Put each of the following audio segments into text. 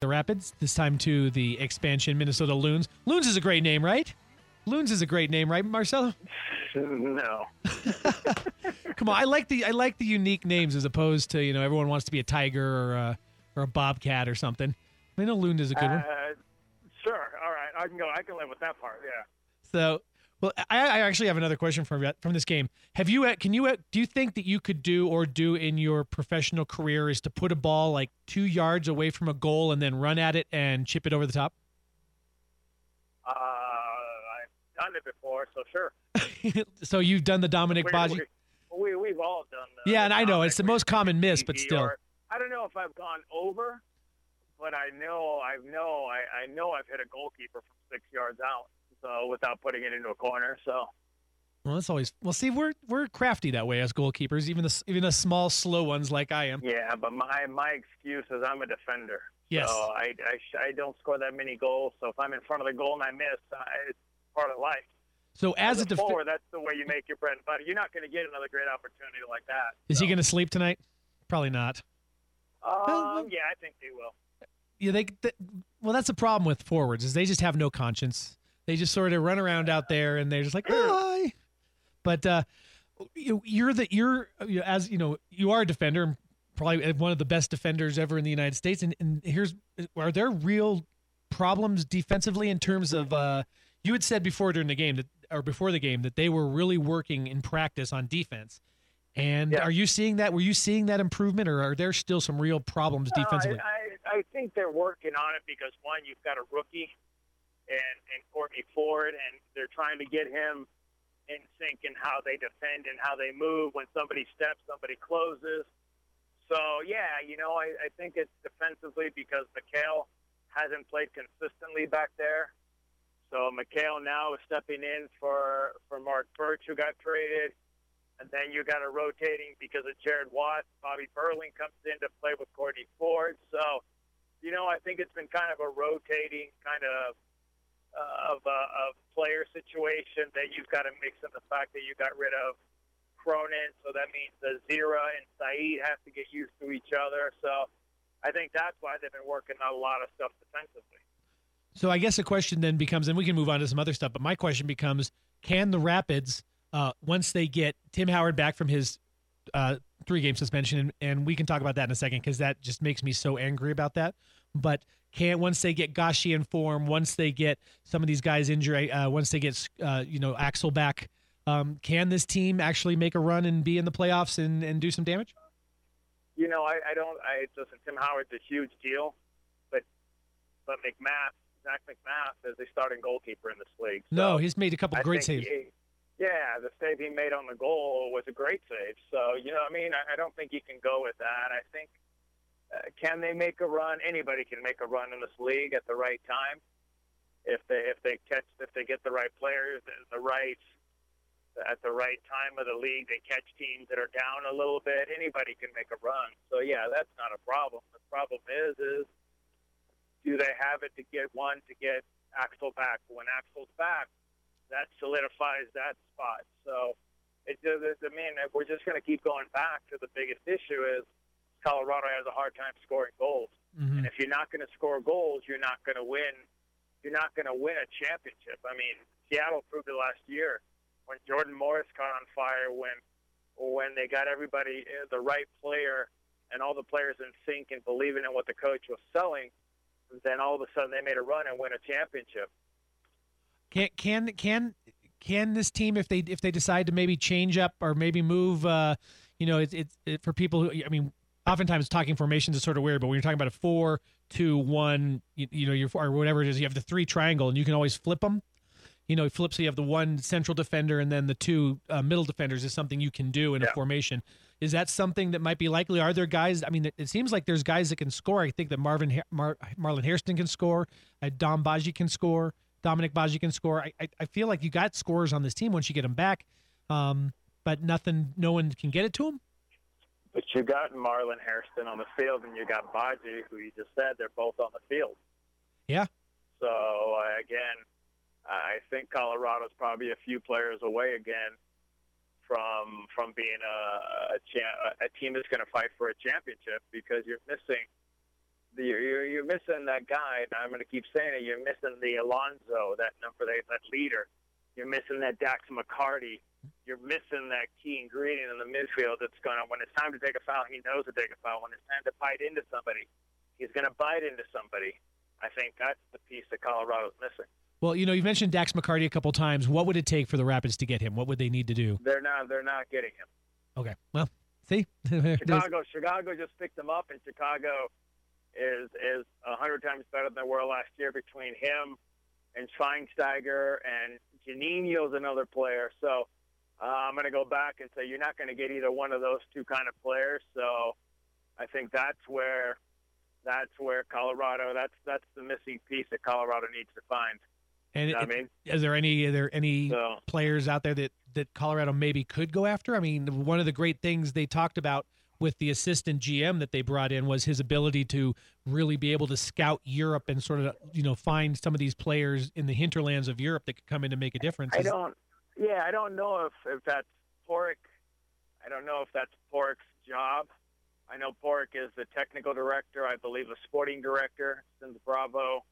The Rapids, this time to the expansion Minnesota Loons. Loons is a great name, right? Loons is a great name, right, Marcelo? No. Come on, I like the I like the unique names as opposed to you know everyone wants to be a tiger or a, or a bobcat or something. I know Loon is a good uh, one. Sure. All right. I can go. I can live with that part. Yeah. So, well, I, I actually have another question from from this game. Have you can you do you think that you could do or do in your professional career is to put a ball like two yards away from a goal and then run at it and chip it over the top? Uh, I've done it before, so sure. so you've done the Dominic Badji. We, we have all done. The, yeah, and I know it's the most common miss, but still. or- I don't know if I've gone over, but I know I know I, I know I've hit a goalkeeper from six yards out. So without putting it into a corner. So Well, that's always well. See, we're we're crafty that way as goalkeepers, even the even the small, slow ones like I am. yeah, but my my excuse is I'm a defender. Yes. So I I, I don't score that many goals. So if I'm in front of the goal and I miss, I, it's part of life. So as, As, a defender, forward, that's the way you make your bread and butter. You're not going to get another great opportunity like that. is he going to sleep tonight? Probably not. Um, yeah, I think they will. Yeah, they, th well, that's the problem with forwards is they just have no conscience. They just sort of run around out there and they're just like, hi. But uh, you, you're the you're you as you know you are a defender, and probably one of the best defenders ever in the United States. And, and here's are there real problems defensively in terms of uh, you had said before during the game that or before the game that they were really working in practice on defense. And Yeah. are you seeing that? Were you seeing that improvement, or are there still some real problems No, defensively? I, I, I think they're working on it because one, you've got a rookie, and and Kortne Ford, and they're trying to get him in sync in how they defend and how they move. When somebody steps, somebody closes. So yeah, you know, I, I think it's defensively because McHale hasn't played consistently back there. So McHale now is stepping in for for Marc Burch, who got traded. And then you got a rotating because of Jared Watt. Bobby Burling comes in to play with Kortne Ford. So, you know, I think it's been kind of a rotating kind of of uh, of player situation that you've got to mix in the fact that you got rid of Cronin, so that means Azira and Saeed have to get used to each other. So, I think that's why they've been working on a lot of stuff defensively. So I guess the question then becomes, and we can move on to some other stuff, but my question becomes, can the Rapids, uh, once they get Tim Howard back from his uh, three game suspension, and, and we can talk about that in a second because that just makes me so angry about that. But can once they get Gashi in form, once they get some of these guys injured, uh, once they get uh, you know Axel back, um, can this team actually make a run and be in the playoffs and, and do some damage? You know, I, I don't. I listen. Tim Howard's a huge deal, but but MacMath, Zac MacMath, is a starting goalkeeper in this league. So no, he's made a couple great saves. he- yeah, the save he made on the goal was a great save. So you know, I mean, I, I don't think you can go with that. I think uh, can they make a run? Anybody can make a run in this league at the right time if they if they catch if they get the right players the, the right at the right time of the league. They catch teams that are down a little bit. Anybody can make a run. So yeah, that's not a problem. The problem is is do they have it to get one to get Axel back? When Axel's back, that solidifies that spot. So it does. I mean, if we're just going to keep going back to the biggest issue is Colorado has a hard time scoring goals, Mhm. and if you're not going to score goals, you're not going to win. You're not going to win a championship. I mean, Seattle proved it last year when Jordan Morris caught on fire when when they got everybody uh, the right player and all the players in sync and believing in what the coach was selling. Then all of a sudden they made a run and win a championship. Can can can can this team if they if they decide to maybe change up or maybe move uh you know it's it's it, for people who I mean oftentimes talking formations is sort of weird but when you're talking about a four two one you, you know you're or whatever it is you have the three triangle and you can always flip them you know flip so you have the one central defender and then the two uh, middle defenders is something you can do in a formation Is that something that might be likely? Are there guys? I mean, it, seems like there's guys that can score. I think that Marvin Mar, Marlon Hairston can score. Uh, Dom Badji can score. Dominic Badji can score. I, I, I feel like you got scores on this team once you get them back, um, but nothing. No one can get it to them. But you got Marlon Hairston on the field, and you got Badji, who you just said they're both on the field. Yeah. So uh, again, I think Colorado's probably a few players away again from from being a a, cha- a team that's going to fight for a championship because you're missing the you're, you're missing that guy. And I'm going to keep saying it. You're missing the Alonzo, that number eight, that leader. You're missing that Dax McCarty. You're missing that key ingredient in the midfield that's going to, when it's time to take a foul, he knows to take a foul. When it's time to bite into somebody, he's going to bite into somebody. I think that's the piece that Colorado's missing. Well, you know, you've mentioned Dax McCarty a couple times. What would it take for the Rapids to get him? What would they need to do? They're not. They're not getting him. Okay. Well, see, Chicago. Chicago just picked him up, and Chicago is is a hundred times better than they were last year. Between him and Schweinsteiger and Juninho's another player. So uh, I'm going to go back and say you're not going to get either one of those two kind of players. So I think that's where that's where Colorado. That's that's the missing piece that Colorado needs to find. And You know it- I mean? is there any are there any So players out there that that Colorado maybe could go after? I mean, one of the great things they talked about with the assistant GM that they brought in was his ability to really be able to scout Europe and sort of you know find some of these players in the hinterlands of Europe that could come in to make a difference. I don't. Yeah, I don't know if if that's Pádraig. I don't know if that's Pádraig's job. I know Pádraig is the technical director. I believe a sporting director since Bravo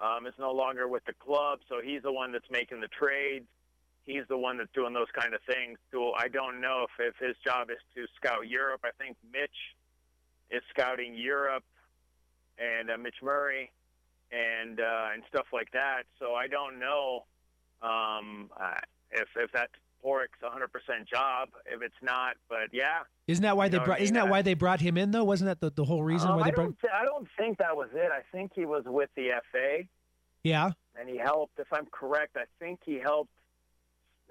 um, is no longer with the club, so he's the one that's making the trades. He's the one that's doing those kind of things. So I don't know if, if his job is to scout Europe. I think Mitch is scouting Europe and uh, Mitch Murray and uh, and stuff like that. So I don't know um, uh, if if that's Pádraig's 100% job. If it's not, but yeah, Isn't that why You they I brought? Isn't that I- why they brought him in though? Wasn't that the, the whole reason Um, why I they brought? don't. Th- I don't think that was it. I think he was with the FA Yeah. and he helped. If I'm correct, I think he helped.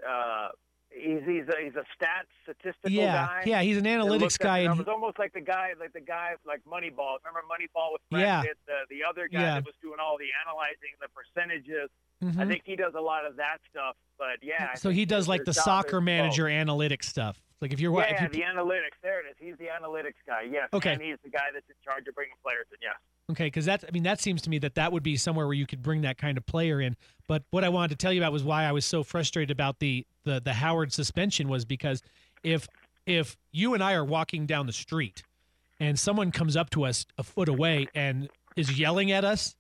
Uh, he's he's a, he's a stats statistical Yeah. guy. Yeah. He's an analytics guy, and numbers, almost like the guy, like the guy, like Moneyball. Remember Moneyball with Brad Yeah. Pitt, the the other guy Yeah. that was doing all the analyzing, the percentages. He, I think he does a lot of that stuff. But yeah, I so he does like the soccer manager analytics stuff. Like if you're Yeah, if you the analytics. There it is. He's the analytics guy. Yes. Okay. And he's the guy that's in charge of bringing players in. Yes. Okay, because that's I mean that seems to me that that would be somewhere where you could bring that kind of player in. But what I wanted to tell you about was why I was so frustrated about the the the Howard suspension was because if if you and I are walking down the street and someone comes up to us a foot away and is yelling at us,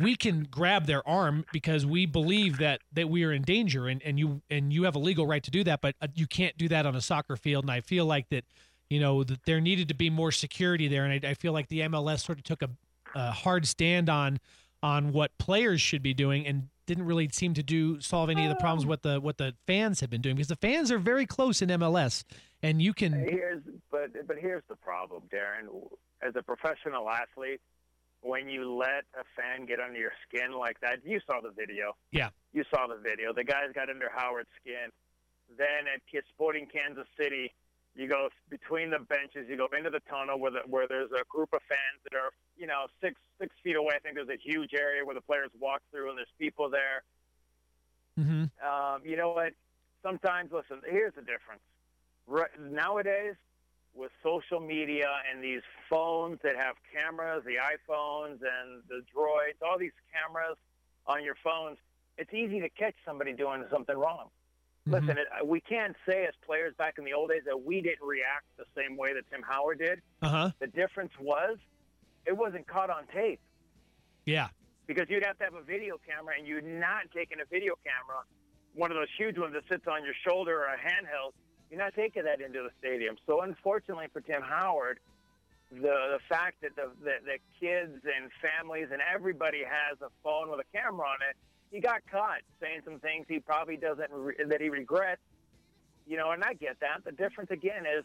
we can grab their arm because we believe that that we are in danger and, and you and you have a legal right to do that, but uh, you can't do that on a soccer field. And I feel like that you know that there needed to be more security there, and I, I feel like the MLS sort of took a a hard stand on on what players should be doing and didn't really seem to do solve any of the problems what the what the fans have been doing because the fans are very close in MLS and you can Here's but but here's the problem, Darren. As a professional athlete, when you let a fan get under your skin like that, you saw the video. Yeah. You saw the video. The guys got under Howard's skin. Then at Sporting Kansas City, you go between the benches. You go into the tunnel where the, where there's a group of fans that are you know six six feet away. I think there's a huge area where the players walk through, and there's people there. Mhm. Um, you know what? Sometimes, listen. Here's the difference. Right, nowadays, with social media and these phones that have cameras, the iPhones and the droids, all these cameras on your phones, it's easy to catch somebody doing something wrong. Mhm. Listen, it, we can't say as players back in the old days that we didn't react the same way that Tim Howard did. uh-huh The difference was it wasn't caught on tape yeah because you'd have to have a video camera and you're not taking a video camera, one of those huge ones that sits on your shoulder or a handheld. You're not taking that into the stadium. So unfortunately for Tim Howard, the the fact that the, the the kids and families and everybody has a phone with a camera on it, he got caught saying some things he probably doesn't re- that he regrets. You know, and I get that. The difference again is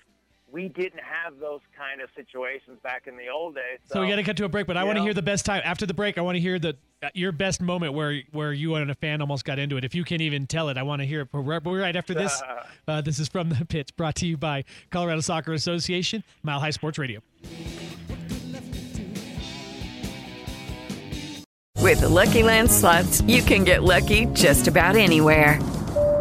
we didn't have those kind of situations back in the old days. so we got to cut to a break but I want to hear the best time after the break I want to hear the your best moment where where you and a fan almost got into it. If you can even tell it, I want to hear it. But right, right after this, uh, this is from the pitch, brought to you by Colorado Soccer Association, Mile High Sports Radio. With the Lucky Land slots, you can get lucky just about anywhere.